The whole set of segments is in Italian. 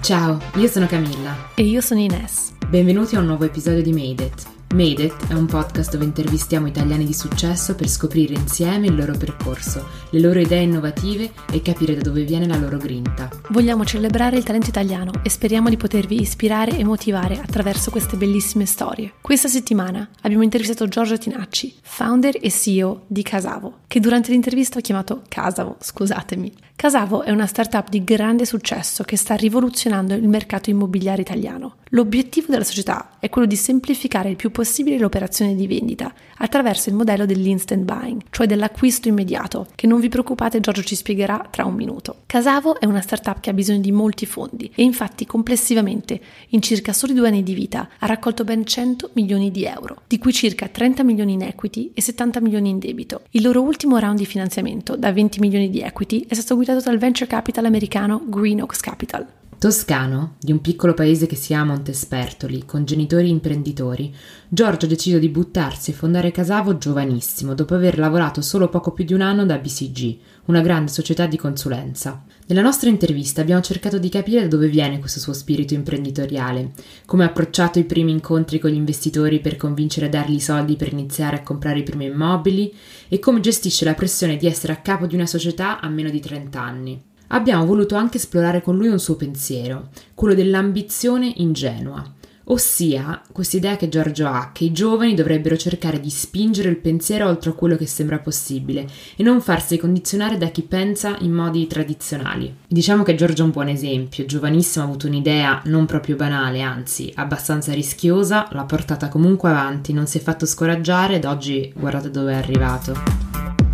Ciao, io sono Camilla. E io sono Ines. Benvenuti a un nuovo episodio di Made It. Made It è un podcast dove intervistiamo italiani di successo per scoprire insieme il loro percorso, le loro idee innovative e capire da dove viene la loro grinta. Vogliamo celebrare il talento italiano e speriamo di potervi ispirare e motivare attraverso queste bellissime storie. Questa settimana abbiamo intervistato Giorgio Tinacci, founder e CEO di Casavo, che durante l'intervista ho chiamato Casavo, scusatemi. Casavo è una startup di grande successo che sta rivoluzionando il mercato immobiliare italiano. L'obiettivo della società è quello di semplificare il più possibile l'operazione di vendita attraverso il modello dell'instant buying, cioè dell'acquisto immediato, che non vi preoccupate Giorgio ci spiegherà tra un minuto. Casavo è una startup che ha bisogno di molti fondi e infatti complessivamente in circa soli due anni di vita ha raccolto ben 100 milioni di euro, di cui circa 30 milioni in equity e 70 milioni in debito. Il loro ultimo round di finanziamento da 20 milioni di equity è stato guidato dal venture capital americano Green Oaks Capital. Toscano, di un piccolo paese che si chiama Montespertoli, con genitori imprenditori, Giorgio decide di buttarsi e fondare Casavo giovanissimo, dopo aver lavorato solo poco più di un anno da BCG, una grande società di consulenza. Nella nostra intervista abbiamo cercato di capire da dove viene questo suo spirito imprenditoriale, come ha approcciato i primi incontri con gli investitori per convincere a dargli i soldi per iniziare a comprare i primi immobili e come gestisce la pressione di essere a capo di una società a meno di 30 anni abbiamo voluto anche esplorare con lui un suo pensiero, quello dell'ambizione ingenua, ossia quest'idea che Giorgio ha che i giovani dovrebbero cercare di spingere il pensiero oltre a quello che sembra possibile e non farsi condizionare da chi pensa in modi tradizionali. Diciamo che Giorgio è un buon esempio, giovanissimo ha avuto un'idea non proprio banale, anzi abbastanza rischiosa, l'ha portata comunque avanti, non si è fatto scoraggiare ed oggi guardate dove è arrivato.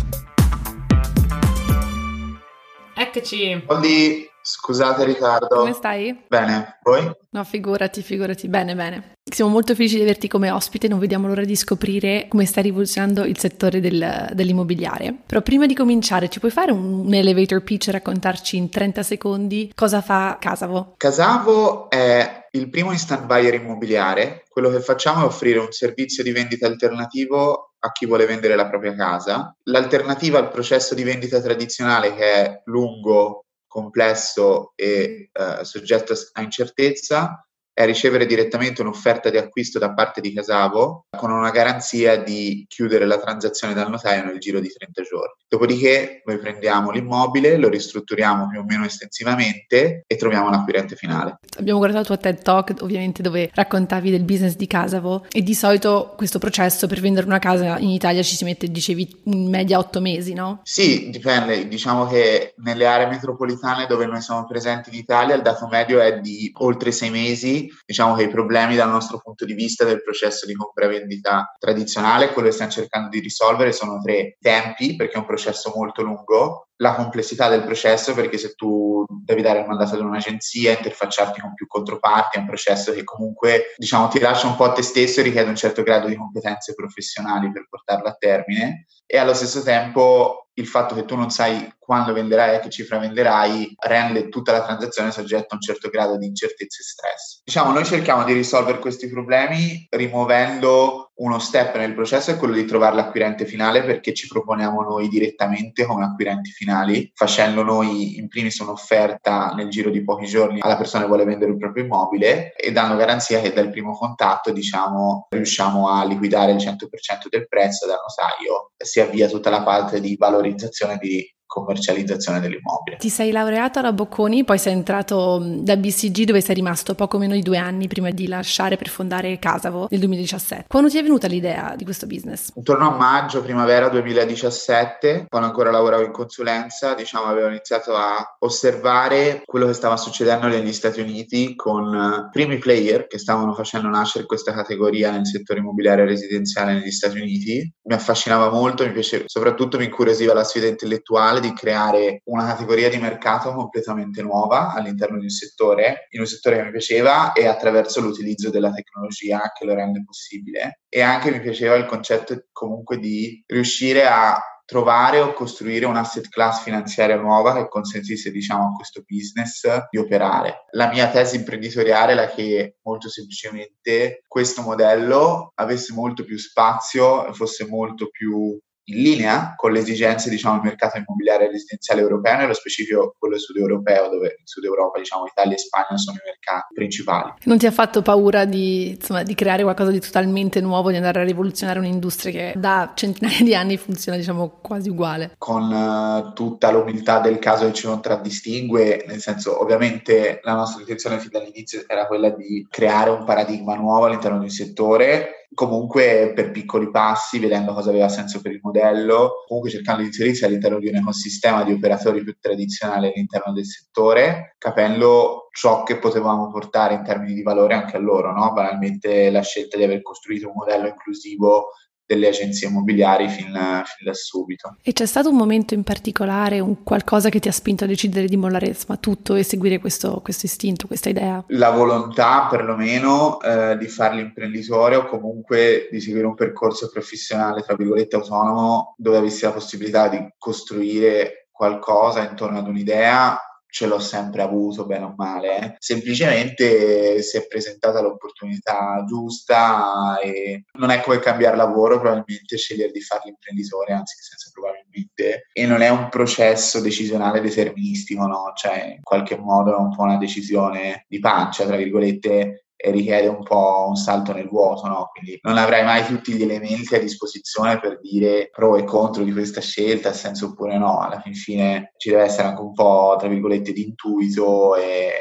Eccoci. Olli, scusate il ritardo. Come stai? Bene, voi? No, figurati, figurati. Bene, bene. Siamo molto felici di averti come ospite, non vediamo l'ora di scoprire come sta rivoluzionando il settore del, dell'immobiliare. Però prima di cominciare, ci puoi fare un, un elevator pitch e raccontarci in 30 secondi cosa fa Casavo? Casavo è il primo instant buyer immobiliare. Quello che facciamo è offrire un servizio di vendita alternativo a chi vuole vendere la propria casa. L'alternativa al processo di vendita tradizionale che è lungo, complesso e eh, soggetto a incertezza è ricevere direttamente un'offerta di acquisto da parte di Casavo con una garanzia di chiudere la transazione dal notaio nel giro di 30 giorni. Dopodiché noi prendiamo l'immobile, lo ristrutturiamo più o meno estensivamente e troviamo l'acquirente finale. Abbiamo guardato il tuo TED Talk, ovviamente, dove raccontavi del business di Casavo e di solito questo processo per vendere una casa in Italia ci si mette, dicevi, in media 8 mesi, no? Sì, dipende. Diciamo che nelle aree metropolitane dove noi siamo presenti in Italia il dato medio è di oltre 6 mesi diciamo che i problemi dal nostro punto di vista del processo di compravendita tradizionale, quello che stiamo cercando di risolvere sono tre tempi, perché è un processo molto lungo, la complessità del processo, perché se tu devi dare il mandato ad un'agenzia, interfacciarti con più controparti, è un processo che comunque diciamo ti lascia un po' a te stesso e richiede un certo grado di competenze professionali per portarlo a termine. E allo stesso tempo il fatto che tu non sai quando venderai e che cifra venderai rende tutta la transazione soggetta a un certo grado di incertezza e stress. Diciamo, noi cerchiamo di risolvere questi problemi rimuovendo uno step nel processo, è quello di trovare l'acquirente finale perché ci proponiamo noi direttamente come acquirenti finali, facendo noi in primis un'offerta nel giro di pochi giorni alla persona che vuole vendere il proprio immobile e dando garanzia che dal primo contatto, diciamo, riusciamo a liquidare il 100% del prezzo dal notaio, si avvia tutta la parte di valorizzazione di commercializzazione dell'immobile. Ti sei laureato alla Bocconi, poi sei entrato da BCG dove sei rimasto poco meno di due anni prima di lasciare per fondare Casavo nel 2017. Quando ti è venuta l'idea di questo business? Intorno a maggio, primavera 2017, quando ancora lavoravo in consulenza, diciamo avevo iniziato a osservare quello che stava succedendo negli Stati Uniti con primi player che stavano facendo nascere questa categoria nel settore immobiliare residenziale negli Stati Uniti. Mi affascinava molto, mi piaceva, soprattutto mi incuriosiva la sfida intellettuale di creare una categoria di mercato completamente nuova all'interno di un settore, in un settore che mi piaceva e attraverso l'utilizzo della tecnologia che lo rende possibile. E anche mi piaceva il concetto comunque di riuscire a trovare o costruire un asset class finanziaria nuova che consentisse diciamo a questo business di operare. La mia tesi imprenditoriale la che molto semplicemente questo modello avesse molto più spazio e fosse molto più in linea con le esigenze diciamo, del mercato immobiliare residenziale europeo, nello specifico quello sud europeo, dove in Sud Europa diciamo, Italia e Spagna sono i mercati principali. Non ti ha fatto paura di, insomma, di creare qualcosa di totalmente nuovo, di andare a rivoluzionare un'industria che da centinaia di anni funziona diciamo, quasi uguale? Con uh, tutta l'umiltà del caso che ci contraddistingue, nel senso ovviamente la nostra intenzione fin dall'inizio era quella di creare un paradigma nuovo all'interno di un settore comunque per piccoli passi, vedendo cosa aveva senso per il modello, comunque cercando di inserirsi all'interno di un ecosistema di operatori più tradizionali all'interno del settore, capendo ciò che potevamo portare in termini di valore anche a loro, no? banalmente la scelta di aver costruito un modello inclusivo delle agenzie immobiliari fin, fin, da subito. E c'è stato un momento in particolare, un qualcosa che ti ha spinto a decidere di mollare insomma, tutto e seguire questo, questo, istinto, questa idea? La volontà perlomeno eh, di fare l'imprenditore o comunque di seguire un percorso professionale, tra virgolette, autonomo, dove avessi la possibilità di costruire qualcosa intorno ad un'idea ce l'ho sempre avuto, bene o male. Eh. Semplicemente si è presentata l'opportunità giusta e non è come cambiare lavoro, probabilmente scegliere di fare l'imprenditore, anzi senza probabilmente. E non è un processo decisionale deterministico, no? Cioè, in qualche modo è un po' una decisione di pancia, tra virgolette, richiede un po' un salto nel vuoto, no? Quindi non avrai mai tutti gli elementi a disposizione per dire pro e contro di questa scelta, senso oppure no. Alla fin fine ci deve essere anche un po', tra virgolette, di intuito e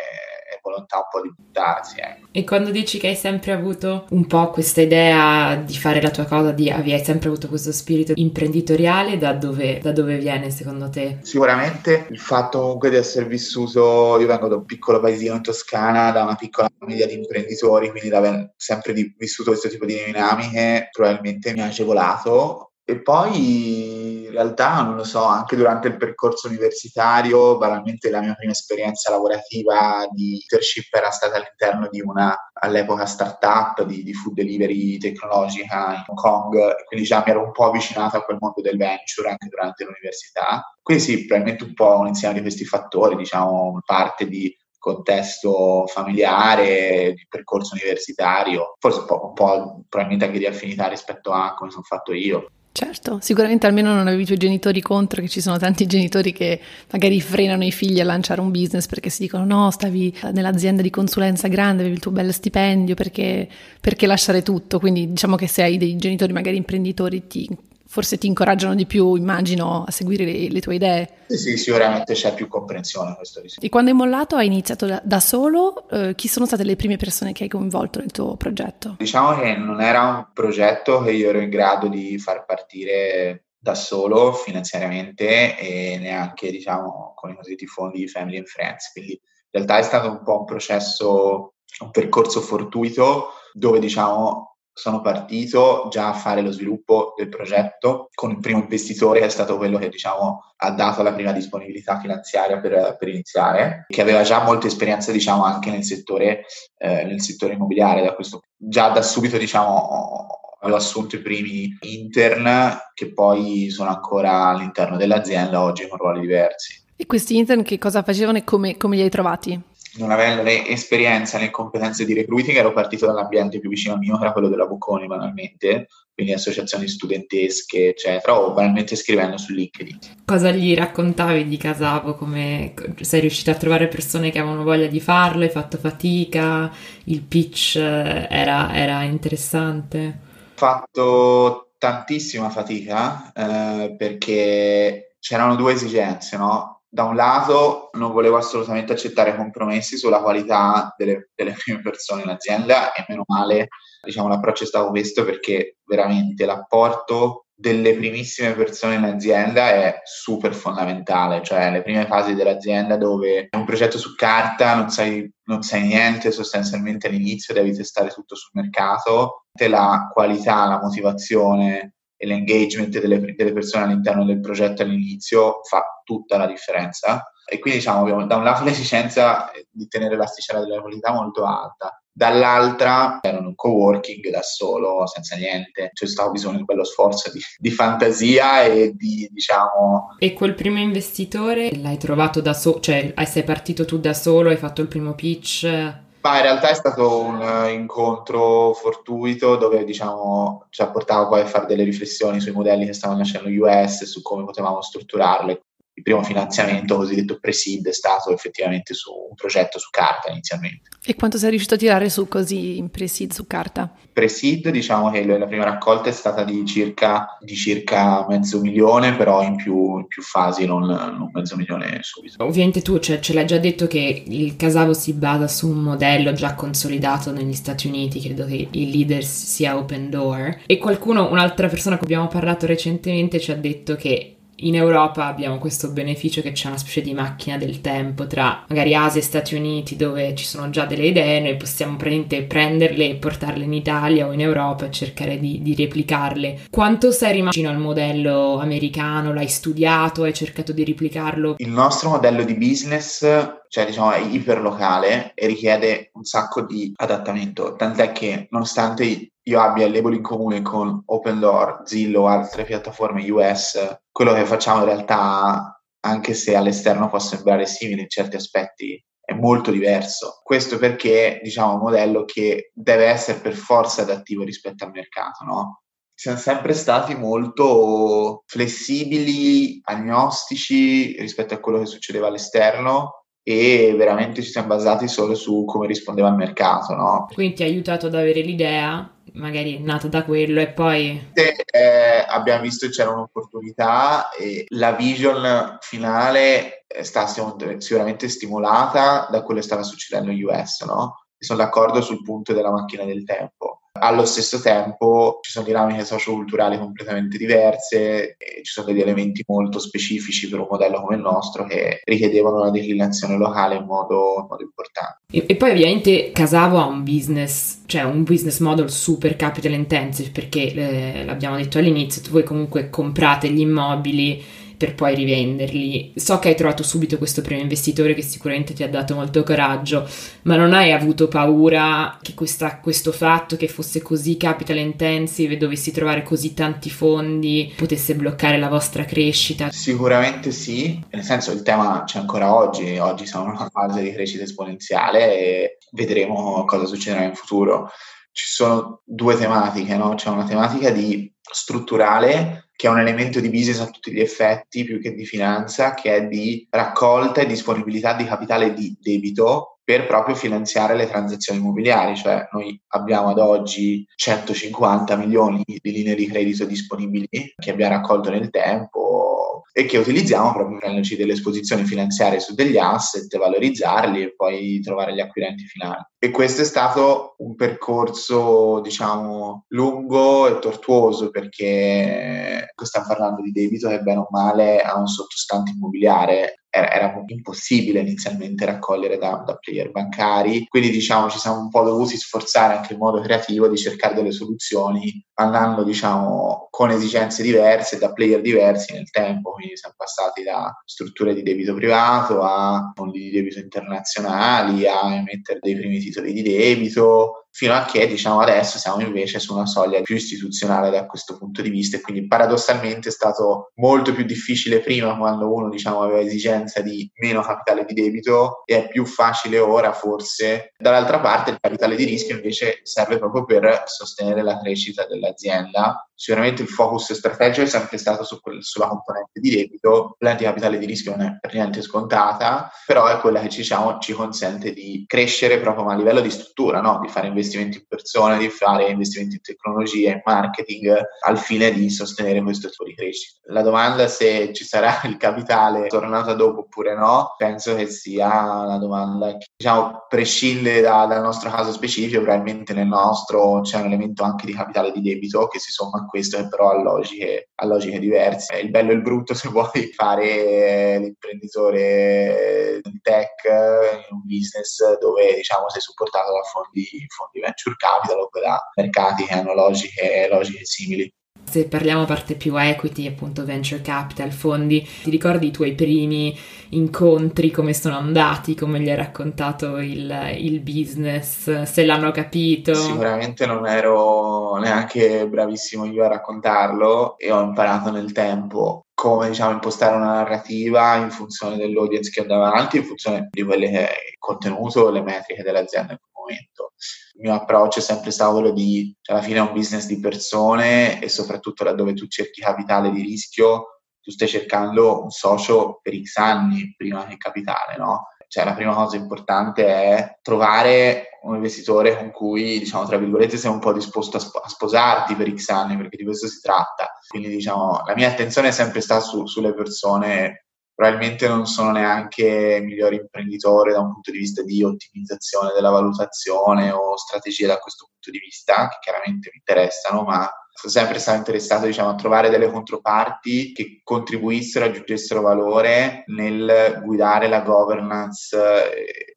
volontà un po' di buttarsi. Ecco. E quando dici che hai sempre avuto un po' questa idea di fare la tua cosa, di, hai sempre avuto questo spirito imprenditoriale, da dove, da dove viene secondo te? Sicuramente il fatto comunque di essere vissuto, io vengo da un piccolo paesino in Toscana, da una piccola famiglia di imprenditori, quindi da aver sempre di, vissuto questo tipo di dinamiche, probabilmente mi ha agevolato e poi in realtà, non lo so, anche durante il percorso universitario, banalmente la mia prima esperienza lavorativa di internship era stata all'interno di una, all'epoca, startup di, di food delivery tecnologica in Hong Kong, quindi già mi ero un po' avvicinato a quel mondo del venture anche durante l'università. Quindi sì, probabilmente un po' un insieme di questi fattori, diciamo, parte di contesto familiare, di percorso universitario, forse un po', un po', probabilmente anche di affinità rispetto a come sono fatto io. Certo, sicuramente almeno non avevi i tuoi genitori contro, che ci sono tanti genitori che magari frenano i figli a lanciare un business perché si dicono no, stavi nell'azienda di consulenza grande, avevi il tuo bel stipendio, perché, perché lasciare tutto? Quindi diciamo che se hai dei genitori magari imprenditori ti forse ti incoraggiano di più, immagino, a seguire le, le tue idee. Sì, sì, sicuramente c'è più comprensione in questo risultato. E quando hai mollato hai iniziato da, da solo, eh, chi sono state le prime persone che hai coinvolto nel tuo progetto? Diciamo che non era un progetto che io ero in grado di far partire da solo finanziariamente e neanche diciamo con i cosiddetti fondi di Family and Friends, quindi in realtà è stato un po' un processo, un percorso fortuito dove diciamo sono partito già a fare lo sviluppo del progetto con il primo investitore che è stato quello che diciamo ha dato la prima disponibilità finanziaria per, per iniziare, che aveva già molta esperienza diciamo anche nel settore, eh, nel settore immobiliare, da questo, già da subito diciamo avevo assunto i primi intern che poi sono ancora all'interno dell'azienda oggi con ruoli diversi. E questi intern che cosa facevano e come, come li hai trovati? Non avendo né esperienza né competenze di recruiting, ero partito dall'ambiente più vicino a mio, che era quello della Bocconi banalmente, quindi associazioni studentesche, eccetera, o banalmente scrivendo su LinkedIn. Cosa gli raccontavi di Casavo? Come sei riuscito a trovare persone che avevano voglia di farlo? Hai fatto fatica? Il pitch eh, era, era interessante? Ho fatto tantissima fatica eh, perché c'erano due esigenze, no? Da un lato non volevo assolutamente accettare compromessi sulla qualità delle, delle prime persone in azienda e meno male diciamo, l'approccio è stato questo perché veramente l'apporto delle primissime persone in azienda è super fondamentale, cioè le prime fasi dell'azienda dove è un progetto su carta, non sai, non sai niente sostanzialmente all'inizio, devi testare tutto sul mercato, la qualità, la motivazione e l'engagement delle, delle, persone all'interno del progetto all'inizio fa tutta la differenza. E quindi diciamo abbiamo da un lato l'esigenza di tenere l'asticella della qualità molto alta, dall'altra in un co-working da solo, senza niente, c'è stato bisogno di quello sforzo di, di, fantasia e di diciamo... E quel primo investitore l'hai trovato da solo, cioè sei partito tu da solo, hai fatto il primo pitch? Ma in realtà è stato un incontro fortuito dove diciamo, ci ha portato poi a fare delle riflessioni sui modelli che stavano nascendo US, su come potevamo strutturarle il primo finanziamento cosiddetto pre-seed è stato effettivamente su un progetto su carta inizialmente. E quanto sei riuscito a tirare su così in pre-seed su carta? Pre-seed diciamo che la prima raccolta è stata di circa, di circa mezzo milione, però in più, in più fasi, non, non, mezzo milione subito. Ovviamente tu cioè, ce l'hai già detto che il Casavo si basa su un modello già consolidato negli Stati Uniti, credo che il leader sia Open Door, e qualcuno, un'altra persona con cui abbiamo parlato recentemente ci ha detto che in Europa abbiamo questo beneficio che c'è una specie di macchina del tempo tra magari Asia e Stati Uniti dove ci sono già delle idee, noi possiamo prenderle e portarle in Italia o in Europa e cercare di, di replicarle. Quanto sei rimasto al modello americano? L'hai studiato? Hai cercato di replicarlo? Il nostro modello di business cioè diciamo è iperlocale e richiede un sacco di adattamento, tant'è che nonostante io abbia il label in comune con Open Door, Zillow o altre piattaforme US, quello che facciamo in realtà, anche se all'esterno può sembrare simile in certi aspetti, è molto diverso. Questo perché, diciamo, un modello che deve essere per forza adattivo rispetto al mercato, no? Siamo sempre stati molto flessibili, agnostici rispetto a quello che succedeva all'esterno e veramente ci siamo basati solo su come rispondeva il mercato, no? Quindi ti ha aiutato ad avere l'idea, magari è nata da quello e poi... Eh, abbiamo visto che c'era un'opportunità e la vision finale è stata sicuramente stimolata da quello che stava succedendo in US, no? Sono d'accordo sul punto della macchina del tempo allo stesso tempo ci sono dinamiche socioculturali completamente diverse e ci sono degli elementi molto specifici per un modello come il nostro che richiedevano una declinazione locale in modo, in modo importante. E, e, poi ovviamente Casavo ha un business, cioè un business model super capital intensive perché eh, l'abbiamo detto all'inizio, voi comunque comprate gli immobili per poi rivenderli. So che hai trovato subito questo primo investitore che sicuramente ti ha dato molto coraggio, ma non hai avuto paura che questa, questo fatto che fosse così capital intensive e dovessi trovare così tanti fondi potesse bloccare la vostra crescita? Sicuramente sì, nel senso il tema c'è ancora oggi, oggi siamo in una fase di crescita esponenziale e vedremo cosa succederà in futuro. Ci sono due tematiche, no? C'è una tematica di strutturale che è un elemento di business a tutti gli effetti più che di finanza, che è di raccolta e disponibilità di capitale di debito per proprio finanziare le transazioni immobiliari, cioè noi abbiamo ad oggi 150 milioni di linee di credito disponibili che abbiamo raccolto nel tempo e che utilizziamo proprio per prenderci delle esposizioni finanziarie su degli asset, valorizzarli e poi trovare gli acquirenti finali. E questo è stato un percorso, diciamo, lungo e tortuoso perché stiamo parlando di debito che bene o male ha un sottostante immobiliare. Era, era impossibile inizialmente raccogliere da, da, player bancari, quindi diciamo ci siamo un po' dovuti sforzare anche in modo creativo di cercare delle soluzioni andando diciamo con esigenze diverse da player diversi nel tempo, quindi siamo passati da strutture di debito privato a fondi di debito internazionali a emettere dei primi titoli di debito fino a che diciamo adesso siamo invece su una soglia più istituzionale da questo punto di vista e quindi paradossalmente è stato molto più difficile prima quando uno diciamo aveva esigenza di meno capitale di debito e è più facile ora forse. Dall'altra parte il capitale di rischio invece serve proprio per sostenere la crescita dell'azienda. Sicuramente il focus strategico è sempre stato su quel, sulla componente di debito, la di capitale di rischio non è per niente scontata, però è quella che ci, diciamo, ci consente di crescere proprio a livello di struttura, no? di fare investimenti in persone, di fare investimenti in tecnologia, in marketing, al fine di sostenere questo tipo di crescita. La domanda se ci sarà il capitale tornato dopo oppure no, penso che sia una domanda che diciamo, prescinde da, dal nostro caso specifico, probabilmente nel nostro c'è un elemento anche di capitale di debito che si somma questo che però ha logiche, ha logiche diverse. Il bello e il brutto se vuoi fare l'imprenditore in tech, in un business dove diciamo sei supportato da fondi, fondi venture capital o da mercati che hanno logiche, logiche simili. Se parliamo parte più equity, appunto venture capital, fondi, ti ricordi i tuoi primi incontri, come sono andati, come gli hai raccontato il, il business, se l'hanno capito? Sicuramente non ero neanche bravissimo io a raccontarlo e ho imparato nel tempo come diciamo, impostare una narrativa in funzione dell'audience che andava avanti, in funzione di quelle che è il contenuto, le metriche dell'azienda momento. Il mio approccio è sempre stato quello di, cioè alla fine è un business di persone e soprattutto laddove tu cerchi capitale di rischio, tu stai cercando un socio per X anni prima che capitale, no? Cioè la prima cosa importante è trovare un investitore con cui, diciamo, tra virgolette, sei un po' disposto a, sp- a, sposarti per X anni, perché di questo si tratta. Quindi, diciamo, la mia attenzione è sempre stata su, sulle persone probabilmente non sono neanche migliori imprenditori da un punto di vista di ottimizzazione della valutazione o strategie da questo punto di vista, che chiaramente mi interessano, ma sono sempre stato interessato diciamo, a trovare delle controparti che contribuissero, aggiungessero valore nel guidare la governance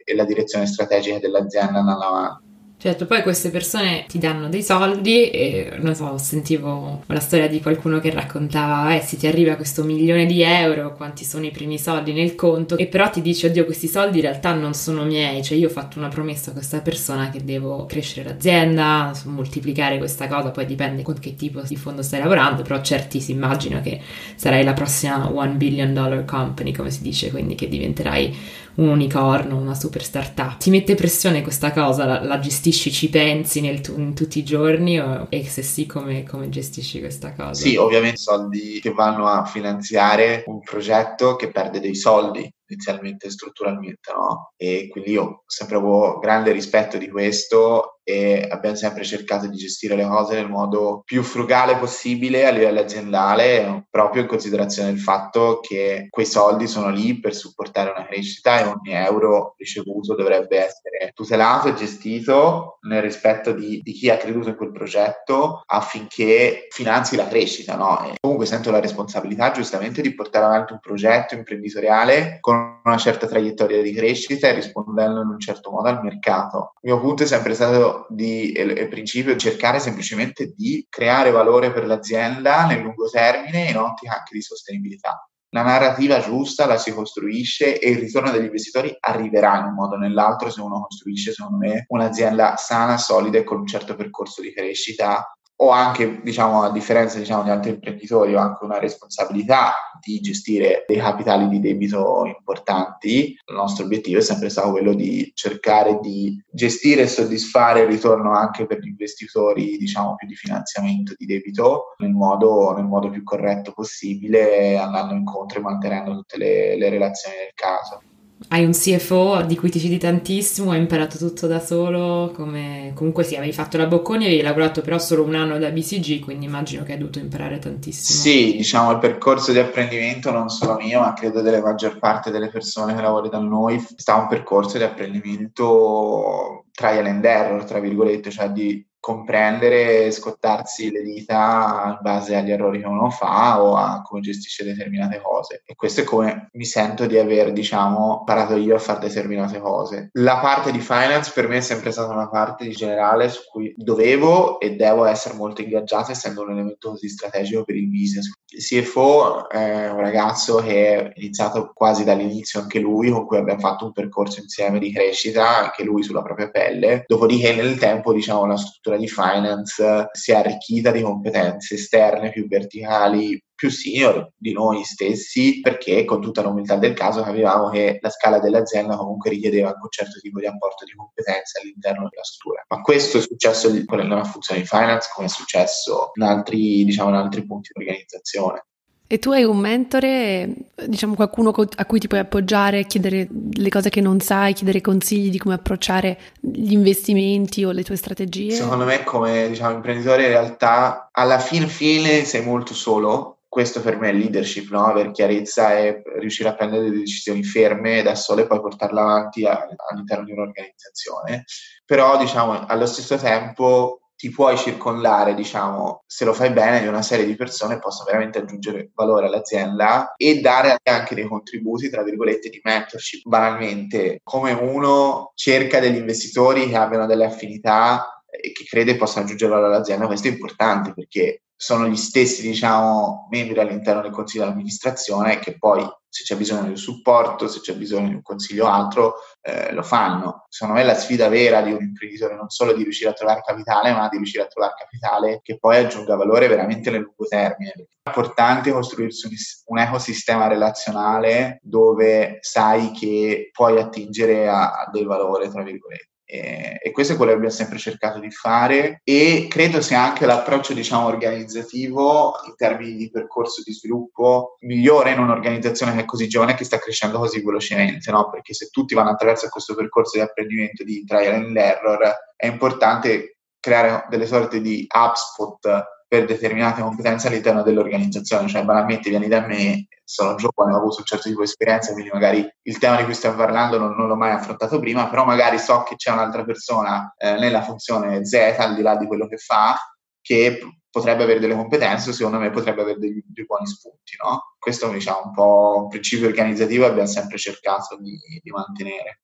e la direzione strategica dell'azienda andando avanti. Certo, poi queste persone ti danno dei soldi e non so, sentivo la storia di qualcuno che raccontava, eh, se ti arriva questo milione di euro, quanti sono i primi soldi nel conto, e però ti dici, oddio, questi soldi in realtà non sono miei, cioè io ho fatto una promessa a questa persona che devo crescere l'azienda, moltiplicare questa cosa, poi dipende con che tipo di fondo stai lavorando, però certi si immagino che sarai la prossima one billion dollar company, come si dice, quindi che diventerai un unicorno, una super startup. Ti mette pressione questa cosa, la, la gestisci, ci pensi nel, in tutti i giorni o, e se sì come, come gestisci questa cosa? Sì, ovviamente soldi che vanno a finanziare un progetto che perde dei soldi inizialmente strutturalmente, no? E quindi io sempre avevo grande rispetto di questo e abbiamo sempre cercato di gestire le cose nel modo più frugale possibile a livello aziendale, proprio in considerazione del fatto che quei soldi sono lì per supportare una crescita e ogni euro ricevuto dovrebbe essere tutelato e gestito nel rispetto di, di chi ha creduto in quel progetto affinché finanzi la crescita, no? E comunque sento la responsabilità giustamente di portare avanti un progetto imprenditoriale con una certa traiettoria di crescita e rispondendo in un certo modo al mercato. Il mio punto è sempre stato di, il, il principio di cercare semplicemente di creare valore per l'azienda nel lungo termine in ottica anche di sostenibilità. La narrativa giusta la si costruisce e il ritorno degli investitori arriverà in un modo o nell'altro se uno costruisce, secondo me, un'azienda sana, solida e con un certo percorso di crescita ho anche, diciamo, a differenza diciamo, di altri imprenditori, ho anche una responsabilità di gestire dei capitali di debito importanti. Il nostro obiettivo è sempre stato quello di cercare di gestire e soddisfare il ritorno anche per gli investitori, diciamo, più di finanziamento di debito nel modo, nel modo più corretto possibile, andando incontro e mantenendo tutte le, le relazioni del caso hai un CFO di cui ti fidi tantissimo, hai imparato tutto da solo, come comunque sì, avevi fatto la Bocconi, avevi lavorato però solo un anno da BCG, quindi immagino che hai dovuto imparare tantissimo. Sì, diciamo il percorso di apprendimento non solo mio, ma credo della maggior parte delle persone che lavorano da noi, è stato un percorso di apprendimento trial and error, tra virgolette, cioè di comprendere e scottarsi le dita in base agli errori che uno fa o a come gestisce determinate cose. E questo è come mi sento di aver, diciamo, imparato io a fare determinate cose. La parte di finance per me è sempre stata una parte di generale su cui dovevo e devo essere molto ingaggiato essendo un elemento così strategico per il business. Il CFO è un ragazzo che è iniziato quasi dall'inizio anche lui, con cui abbiamo fatto un percorso insieme di crescita, anche lui sulla propria pelle. Dopodiché nel tempo, diciamo, la struttura di finance si è arricchita di competenze esterne più verticali più senior di noi stessi perché con tutta l'umiltà del caso capivamo che la scala dell'azienda comunque richiedeva un certo tipo di apporto di competenze all'interno della struttura. Ma questo è successo nella funzione di finance come è successo in altri, diciamo, in altri punti di organizzazione. E tu hai un mentore, diciamo qualcuno a cui ti puoi appoggiare, chiedere le cose che non sai, chiedere consigli di come approcciare gli investimenti o le tue strategie? Secondo me come diciamo, imprenditore in realtà alla fin fine sei molto solo. Questo per me è leadership, no? avere chiarezza e riuscire a prendere delle decisioni ferme da solo e poi portarle avanti all'interno di un'organizzazione. Però diciamo allo stesso tempo ti puoi circondare, diciamo, se lo fai bene, di una serie di persone che possono veramente aggiungere valore all'azienda e dare anche dei contributi, tra virgolette, di mentorship. Banalmente, come uno cerca degli investitori che abbiano delle affinità e che crede possano aggiungere valore all'azienda, questo è importante perché sono gli stessi, diciamo, membri all'interno del consiglio di amministrazione che poi, se c'è bisogno di un supporto, se c'è bisogno di un consiglio o altro, eh, lo fanno. Secondo me la sfida vera di un imprenditore non solo di riuscire a trovare capitale, ma di riuscire a trovare capitale che poi aggiunga valore veramente nel lungo termine. È importante costruirsi un, un ecosistema relazionale dove sai che puoi attingere a, a del valore, tra virgolette E, e, questo è quello che abbiamo sempre cercato di fare e credo sia anche l'approccio diciamo organizzativo in termini di percorso di sviluppo migliore in un'organizzazione che è così giovane e che sta crescendo così velocemente, no? perché se tutti vanno attraverso questo percorso di apprendimento di trial and error è importante creare delle sorte di hubspot per determinate competenze all'interno dell'organizzazione, cioè banalmente vieni da me, sono giovane, ho avuto un certo tipo di esperienza, quindi magari il tema di cui stiamo parlando non, non l'ho mai affrontato prima, però magari so che c'è un'altra persona eh, nella funzione Z, al di là di quello che fa, che potrebbe avere delle competenze, secondo me potrebbe avere dei, dei buoni spunti, no? Questo è diciamo, un po' un principio organizzativo che abbiamo sempre cercato di, di mantenere.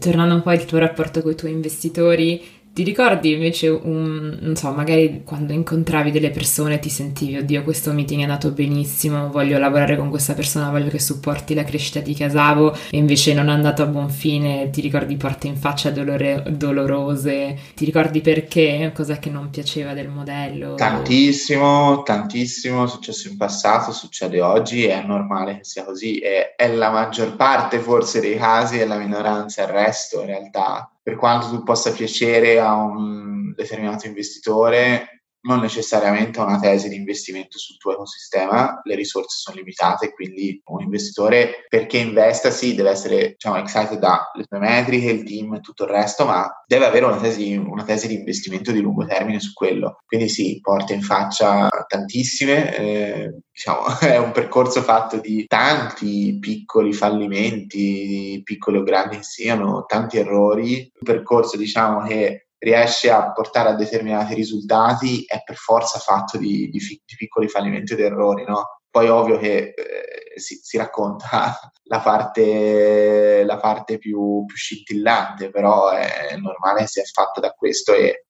Tornando un po' al tuo rapporto con i tuoi investitori, ti ricordi invece un, non so, magari quando incontravi delle persone ti sentivi, oddio, questo meeting è andato benissimo, voglio lavorare con questa persona, voglio che supporti la crescita di Casavo e invece non è andato a buon fine, ti ricordi porte in faccia dolore, dolorose, ti ricordi perché? Cos'è che non piaceva del modello? Tantissimo, tantissimo, è successo in passato, succede oggi, è normale che sia così, è, è la maggior parte forse dei casi e la minoranza, il resto in realtà per quanto tu possa piacere a un determinato investitore, non necessariamente una tesi di investimento sul tuo ecosistema, le risorse sono limitate, quindi un investitore perché investa sì deve essere diciamo, excited dalle sue metriche, il team e tutto il resto, ma deve avere una tesi, una tesi di investimento di lungo termine su quello. Quindi sì, porta in faccia tantissime, eh, diciamo, è un percorso fatto di tanti piccoli fallimenti, piccoli o grandi siano, tanti errori, un percorso diciamo che riesce a portare a determinati risultati è per forza fatto di, di, di piccoli fallimenti ed errori, no? Poi ovvio che eh, si, si, racconta la parte, la parte più, più, scintillante, però è normale che sia fatta da questo e...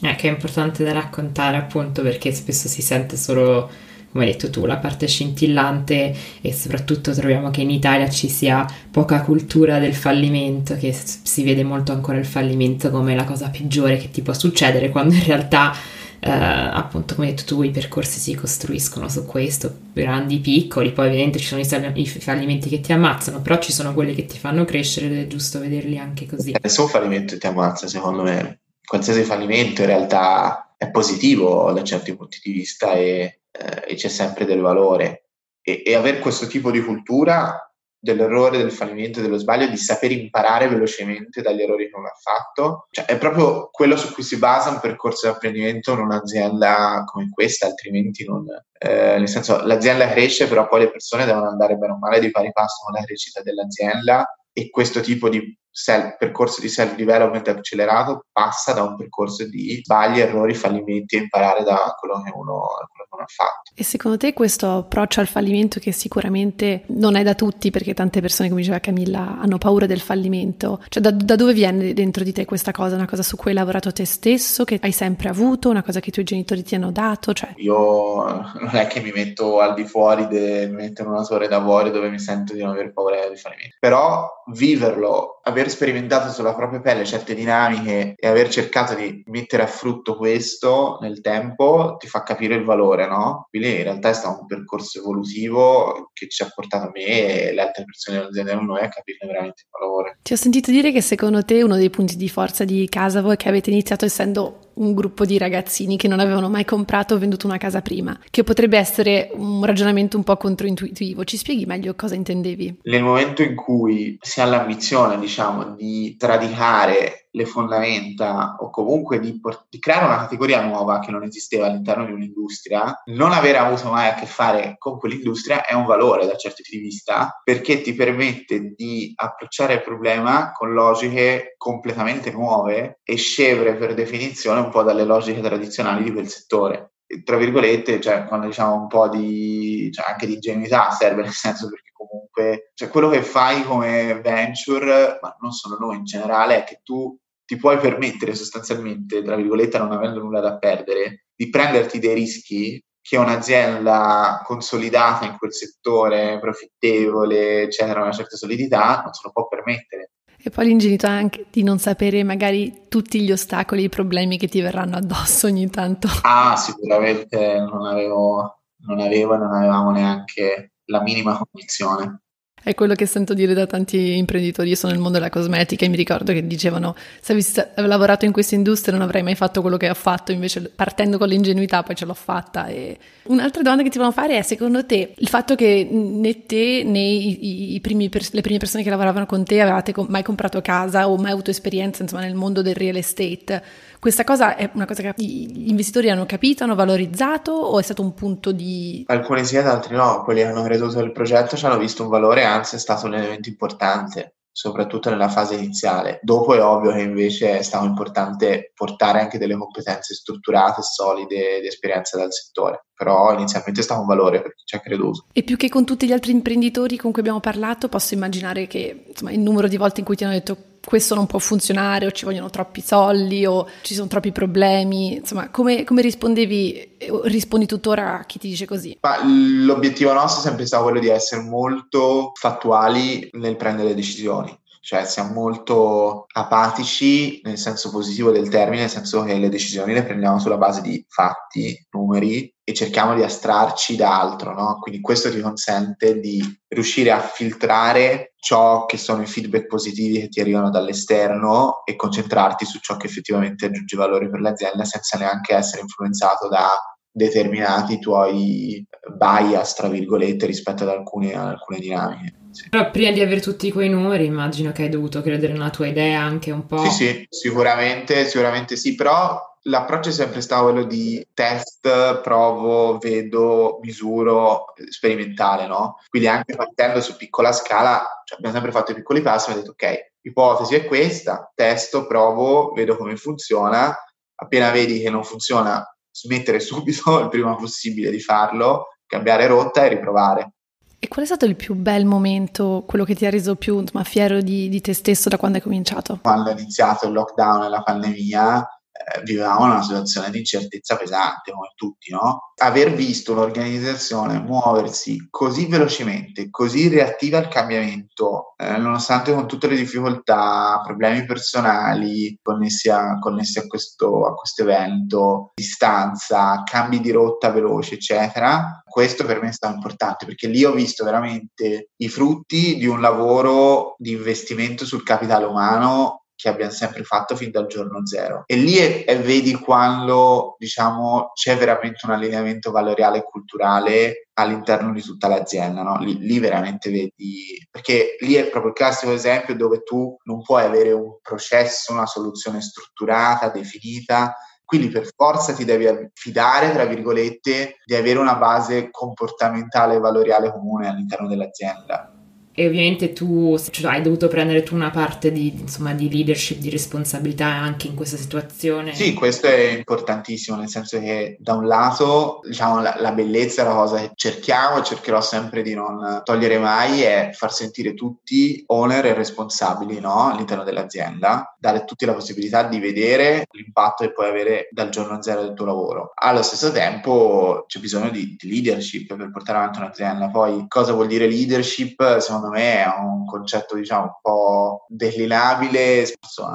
Eh, che è importante da raccontare appunto perché spesso si sente solo come hai detto tu, la parte scintillante e soprattutto troviamo che in Italia ci sia poca cultura del fallimento, che si vede molto ancora il fallimento come la cosa peggiore che ti può succedere, quando in realtà eh, appunto come hai detto tu i percorsi si costruiscono su questo, grandi, piccoli, poi ovviamente ci sono i, fallimenti che ti ammazzano, però ci sono quelli che ti fanno crescere ed è giusto vederli anche così. Nessun fallimento ti ammazza secondo me, qualsiasi fallimento in realtà è positivo da certi punti di vista e eh, e c'è sempre del valore. E, e avere questo tipo di cultura dell'errore, del fallimento, dello sbaglio, di saper imparare velocemente dagli errori che uno ha fatto. Cioè, è proprio quello su cui si basa un percorso di apprendimento in un'azienda come questa, altrimenti non... Eh, nel senso, l'azienda cresce, però poi le persone devono andare bene o male di pari passo con la crescita dell'azienda e questo tipo di self, percorso di self-development accelerato passa da un percorso di sbagli, errori, fallimenti e imparare da quello che uno, quello che uno ha fatto. E secondo te questo approccio al fallimento che sicuramente non è da tutti perché tante persone, come diceva Camilla, hanno paura del fallimento, cioè da, da dove viene dentro di te questa cosa? Una cosa su cui hai lavorato te stesso, che hai sempre avuto, una cosa che i tuoi genitori ti hanno dato? Cioè... Io non è che mi metto al di fuori, de, mi metto in una torre d'avorio dove mi sento di non aver paura del fallimento, però viverlo, aver sperimentato sulla propria pelle certe dinamiche e aver cercato di mettere a frutto questo nel tempo ti fa capire il valore, no? Quindi in realtà è stato un percorso evolutivo che ci ha portato me e le altre persone dell'azienda con noi a capire veramente il valore. Ti ho sentito dire che secondo te uno dei punti di forza di Casavo è che avete iniziato essendo un gruppo di ragazzini che non avevano mai comprato o venduto una casa prima, che potrebbe essere un ragionamento un po' controintuitivo. Ci spieghi meglio cosa intendevi? Nel momento in cui si ha l'ambizione, diciamo, di sradicare le fondamenta o comunque di, di, creare una categoria nuova che non esisteva all'interno di un'industria, non aver avuto mai a che fare con quell'industria è un valore da certi punti di vista perché ti permette di approcciare il problema con logiche completamente nuove e scevre per definizione un po' dalle logiche tradizionali di quel settore. Tra virgolette, cioè, quando diciamo un po' di cioè, anche di ingenuità serve, nel senso perché comunque cioè, quello che fai come venture, ma non solo noi in generale, è che tu ti puoi permettere sostanzialmente, tra virgolette, non avendo nulla da perdere, di prenderti dei rischi che un'azienda consolidata in quel settore, profittevole, eccetera, una certa solidità, non se lo può permettere. E poi l'ingenuità anche di non sapere magari tutti gli ostacoli, i problemi che ti verranno addosso ogni tanto. Ah, sicuramente non avevo, non avevo e non avevamo neanche la minima cognizione. È quello che sento dire da tanti imprenditori. Io sono nel mondo della cosmetica e mi ricordo che dicevano: Se avessi lavorato in questa industria non avrei mai fatto quello che ho fatto. Invece, partendo con l'ingenuità, poi ce l'ho fatta. E... Un'altra domanda che ti volevo fare è: secondo te, il fatto che né te né i, i primi pers- le prime persone che lavoravano con te avevate mai comprato casa o mai avuto esperienza insomma, nel mondo del real estate, questa cosa è una cosa che gli investitori hanno capito, hanno valorizzato o è stato un punto di... Alcuni sì ed altri no, quelli che hanno creduto nel progetto ci hanno visto un valore, anzi è stato un elemento importante soprattutto nella fase iniziale. Dopo è ovvio che invece è stato importante portare anche delle competenze strutturate, solide, di esperienza dal settore, però inizialmente è stato un valore per chi ci ha creduto. E più che con tutti gli altri imprenditori con cui abbiamo parlato, posso immaginare che insomma, il numero di volte in cui ti hanno detto questo non può funzionare o ci vogliono troppi soldi o ci sono troppi problemi, insomma come, come rispondevi, rispondi tuttora a chi ti dice così? Ma l'obiettivo nostro è sempre stato quello di essere molto fattuali nel prendere decisioni cioè siamo molto apatici nel senso positivo del termine, nel senso che le decisioni le prendiamo sulla base di fatti, numeri e cerchiamo di astrarci da altro, no? Quindi questo ti consente di riuscire a filtrare ciò che sono i feedback positivi che ti arrivano dall'esterno e concentrarti su ciò che effettivamente aggiunge valore per l'azienda senza neanche essere influenzato da determinati tuoi bias, tra virgolette, rispetto ad alcune, ad alcune dinamiche. Sì. Però prima di avere tutti quei numeri immagino che hai dovuto credere nella tua idea anche un po'. Sì, sì, sicuramente, sicuramente sì, però l'approccio è sempre stato quello di test, provo, vedo, misuro, sperimentale, no? Quindi anche partendo su piccola scala, cioè abbiamo sempre fatto i piccoli passi, abbiamo detto ok, ipotesi è questa, testo, provo, vedo come funziona, appena vedi che non funziona, smettere subito il prima possibile di farlo, cambiare rotta e riprovare. E qual è stato il più bel momento, quello che ti ha reso più insomma, fiero di, di te stesso da quando hai cominciato? Quando è iniziato il lockdown e la pandemia, vivevamo una situazione di incertezza pesante come tutti, no? Aver visto un'organizzazione muoversi così velocemente, così reattiva al cambiamento, eh, nonostante con tutte le difficoltà, problemi personali connessi a, connessi a, questo, evento, distanza, cambi di rotta veloci, eccetera, questo per me è stato importante perché lì ho visto veramente i frutti di un lavoro di investimento sul capitale umano che abbiamo sempre fatto fin dal giorno zero. E lì è, è, vedi quando diciamo c'è veramente un allineamento valoriale e culturale all'interno di tutta l'azienda, no? lì, lì, veramente vedi, perché lì è proprio il classico esempio dove tu non puoi avere un processo, una soluzione strutturata, definita, quindi per forza ti devi fidare, tra virgolette, di avere una base comportamentale e valoriale comune all'interno dell'azienda e ovviamente tu cioè, hai dovuto prendere tu una parte di, insomma, di, leadership, di responsabilità anche in questa situazione. Sì, questo è importantissimo, nel senso che da un lato, diciamo, la, la bellezza è la cosa che cerchiamo e cercherò sempre di non togliere mai è far sentire tutti owner e responsabili no? all'interno dell'azienda, dare a tutti la possibilità di vedere l'impatto che puoi avere dal giorno zero del tuo lavoro. Allo stesso tempo c'è bisogno di, di leadership per portare avanti un'azienda. Poi cosa vuol dire leadership? Secondo secondo me è un concetto diciamo un po' declinabile,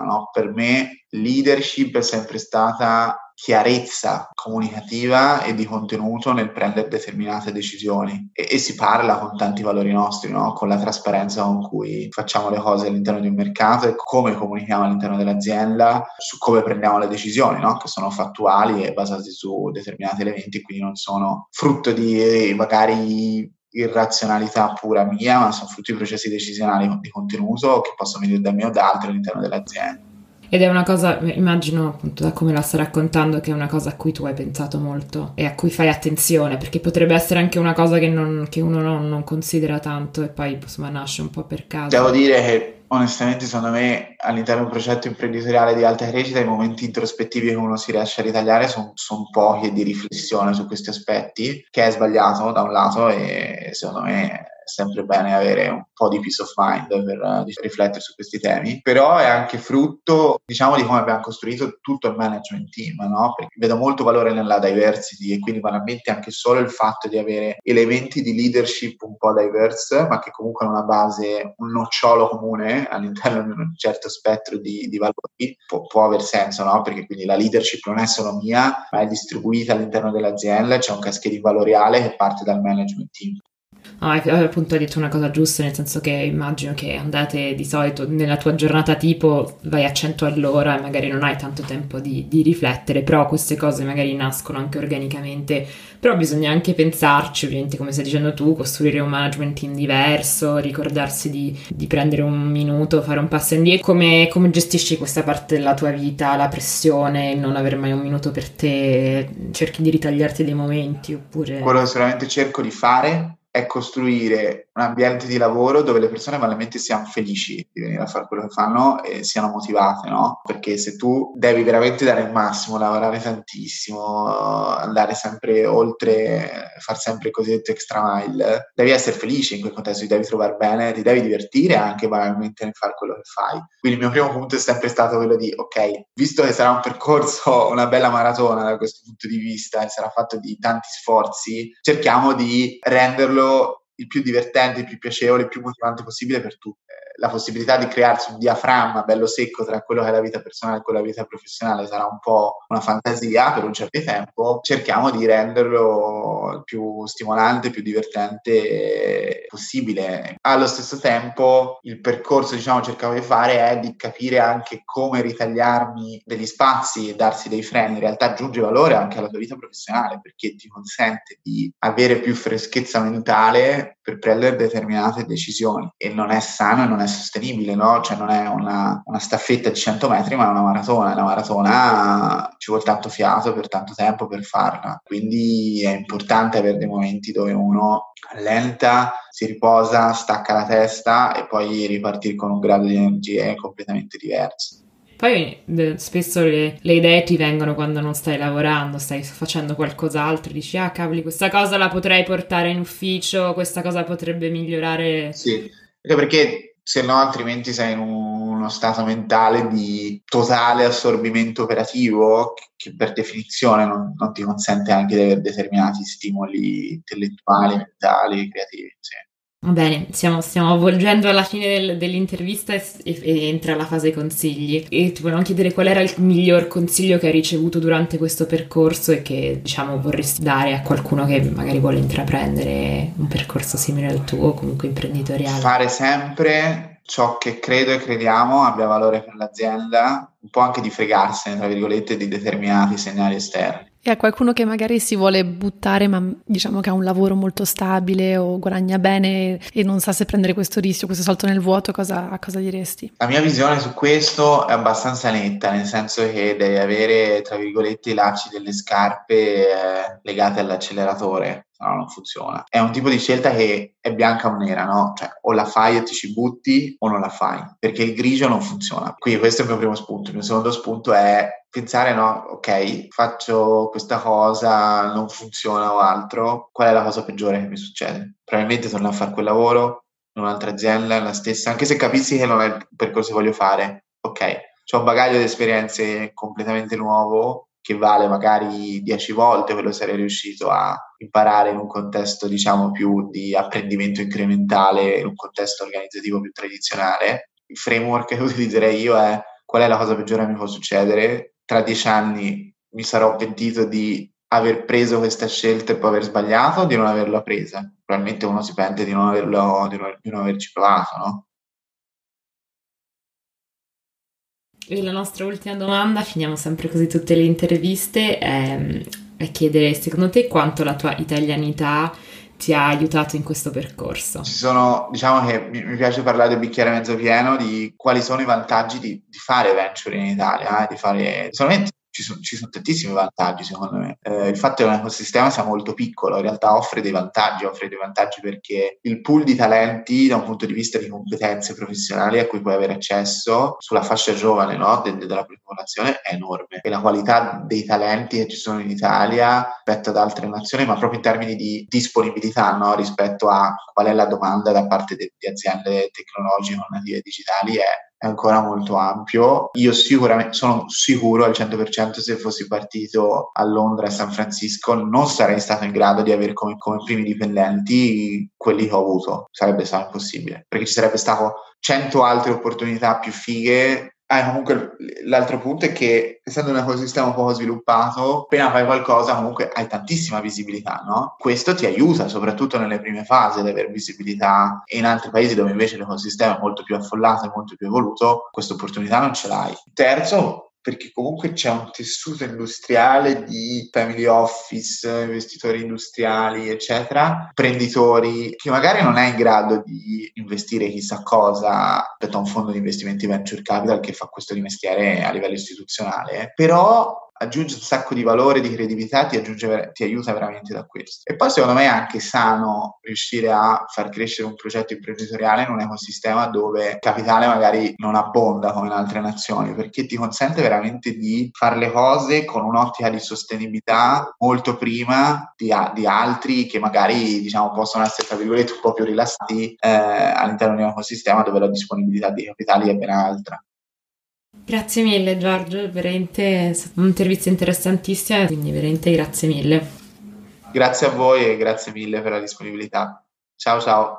no? per me leadership è sempre stata chiarezza comunicativa e di contenuto nel prendere determinate decisioni e, e si parla con tanti valori nostri, no? con la trasparenza con cui facciamo le cose all'interno di un mercato e come comunichiamo all'interno dell'azienda su come prendiamo le decisioni, no? che sono fattuali e basate su determinati elementi quindi non sono frutto di magari irrazionalità pura mia, ma sono frutti di processi decisionali di contenuto che possono venire da me o da altri all'interno dell'azienda. Ed è una cosa, immagino appunto da come la sta raccontando, che è una cosa a cui tu hai pensato molto e a cui fai attenzione, perché potrebbe essere anche una cosa che, non, che uno non, non, considera tanto e poi insomma nasce un po' per caso. Devo dire che onestamente secondo me all'interno di un progetto imprenditoriale di alta crescita i momenti introspettivi che uno si riesce a ritagliare sono son pochi e di riflessione su questi aspetti, che è sbagliato da un lato e secondo me sempre bene avere un po' di peace of mind per uh, riflettere su questi temi, però è anche frutto, diciamo, di come abbiamo costruito tutto il management team, no? Perché vedo molto valore nella diversity e quindi banalmente anche solo il fatto di avere elementi di leadership un po' diverse, ma che comunque hanno una base, un nocciolo comune all'interno di un certo spettro di, di valori, può, può, aver senso, no? Perché quindi la leadership non è solo mia, ma è distribuita all'interno dell'azienda, c'è un cascade valoriale che parte dal management team. Ah, appunto hai detto una cosa giusta, nel senso che immagino che andate di solito nella tua giornata tipo vai a 100 all'ora e magari non hai tanto tempo di, di riflettere, però queste cose magari nascono anche organicamente, però bisogna anche pensarci, ovviamente come stai dicendo tu, costruire un management in diverso, ricordarsi di, di prendere un minuto, fare un passo indietro, come, come gestisci questa parte della tua vita, la pressione, non avere mai un minuto per te, cerchi di ritagliarti dei momenti oppure... Quello che sicuramente cerco di fare è costruire un ambiente di lavoro dove le persone veramente siano felici di venire a fare quello che fanno e siano motivate, no? Perché se tu devi veramente dare il massimo, lavorare tantissimo, andare sempre oltre, far sempre il cosiddetto extra mile, devi essere felice in quel contesto, ti devi trovare bene, ti devi divertire anche banalmente nel fare quello che fai. Quindi il mio primo punto è sempre stato quello di, ok, visto che sarà un percorso, una bella maratona da questo punto di vista e sarà fatto di tanti sforzi, cerchiamo di renderlo il più divertente, il più piacevole, il più motivante possibile per tutti la possibilità di crearsi un diaframma bello secco tra quello che è la vita personale e quella vita professionale sarà un po' una fantasia per un certo tempo, cerchiamo di renderlo il più stimolante, più divertente possibile. Allo stesso tempo il percorso diciamo cercavo di fare è di capire anche come ritagliarmi degli spazi e darsi dei freni, in realtà aggiunge valore anche alla tua vita professionale perché ti consente di avere più freschezza mentale per prendere determinate decisioni e non è sano e non è sostenibile, no? Cioè non è una, una staffetta di 100 metri ma è una maratona, la maratona ci vuole tanto fiato per tanto tempo per farla, quindi è importante avere dei momenti dove uno allenta, si riposa, stacca la testa e poi ripartire con un grado di energie completamente diverso. Poi spesso le, le, idee ti vengono quando non stai lavorando, stai facendo qualcos'altro, dici ah cavoli questa cosa la potrei portare in ufficio, questa cosa potrebbe migliorare. Sì, anche perché se no altrimenti sei in uno stato mentale di totale assorbimento operativo che per definizione non, non ti consente anche di avere determinati stimoli intellettuali, mentali, creativi. Sì. Va bene, stiamo, stiamo avvolgendo alla fine del, dell'intervista e, e, entra la fase consigli. E ti volevo chiedere qual era il miglior consiglio che hai ricevuto durante questo percorso e che, diciamo, vorresti dare a qualcuno che magari vuole intraprendere un percorso simile al tuo, comunque imprenditoriale. Fare sempre ciò che credo e crediamo abbia valore per l'azienda, un po' anche di fregarsene, tra virgolette, di determinati segnali esterni. E a qualcuno che magari si vuole buttare, ma diciamo che ha un lavoro molto stabile o guadagna bene e non sa se prendere questo rischio, questo salto nel vuoto, cosa, cosa diresti? La mia visione su questo è abbastanza netta, nel senso che devi avere, tra virgolette, i lacci delle scarpe eh, legate all'acceleratore no, non funziona. È un tipo di scelta che è bianca o nera, no? Cioè o la fai e ti ci butti o non la fai, perché il grigio non funziona. Quindi questo è il mio primo spunto. Il mio secondo spunto è pensare, no, ok, faccio questa cosa, non funziona o altro, qual è la cosa peggiore che mi succede? Probabilmente torno a fare quel lavoro in un'altra azienda, la stessa, anche se capissi che non è il percorso che voglio fare, ok, ho un bagaglio di esperienze completamente nuovo che vale magari dieci volte quello che sarei riuscito a imparare in un contesto diciamo più di apprendimento incrementale, in un contesto organizzativo più tradizionale. Il framework che utilizzerei io è qual è la cosa peggiore che mi può succedere. Tra dieci anni mi sarò pentito di aver preso questa scelta e poi aver sbagliato o di non averla presa. Probabilmente uno si pente di non, averlo, di non, di non averci provato, no? E la nostra ultima domanda, finiamo sempre così tutte le interviste, è, è chiedere secondo te quanto la tua italianità ti ha aiutato in questo percorso? Ci sono, diciamo che mi, mi piace parlare del bicchiere mezzo pieno, di quali sono i vantaggi di, di fare venture in Italia, eh, di fare solamente ci sono, ci sono, tantissimi vantaggi secondo me. Eh, il fatto che un ecosistema sia molto piccolo in realtà offre dei vantaggi, offre dei vantaggi perché il pool di talenti da un punto di vista di competenze professionali a cui puoi avere accesso sulla fascia giovane no, de- de- della popolazione è enorme e la qualità dei talenti che ci sono in Italia rispetto ad altre nazioni, ma proprio in termini di disponibilità no, rispetto a qual è la domanda da parte di aziende tecnologiche o native digitali è è ancora molto ampio. Io sicuramente sono sicuro al 100% se fossi partito a Londra e San Francisco non sarei stato in grado di avere come, come primi dipendenti quelli che ho avuto. Sarebbe stato impossibile perché ci sarebbe stato 100 altre opportunità più fighe Ah, comunque l'altro punto è che essendo un ecosistema poco sviluppato, appena fai qualcosa comunque hai tantissima visibilità, no? Questo ti aiuta soprattutto nelle prime fasi ad avere visibilità e in altri paesi dove invece l'ecosistema è molto più affollato e molto più evoluto, questa opportunità non ce l'hai. Terzo, perché comunque c'è un tessuto industriale di family office, investitori industriali, eccetera, imprenditori che magari non è in grado di investire chissà cosa rispetto a un fondo di investimenti venture capital che fa questo di mestiere a livello istituzionale, però aggiunge un sacco di valore, di credibilità, ti, aggiunge, ti aiuta veramente da questo. E poi secondo me è anche sano riuscire a far crescere un progetto imprenditoriale in un ecosistema dove il capitale magari non abbonda come in altre nazioni, perché ti consente veramente di fare le cose con un'ottica di sostenibilità molto prima di, di altri che magari diciamo, possono essere tra virgolette un po' più rilassati eh, all'interno di un ecosistema dove la disponibilità di capitali è ben altra. Grazie mille Giorgio, veramente è stata un'intervista interessantissima, quindi veramente grazie mille. Grazie a voi e grazie mille per la disponibilità. Ciao ciao.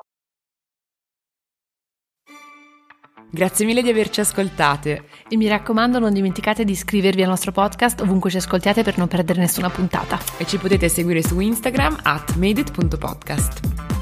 Grazie mille di averci ascoltate. E mi raccomando non dimenticate di iscrivervi al nostro podcast ovunque ci ascoltiate per non perdere nessuna puntata. E ci potete seguire su Instagram at madeit.podcast.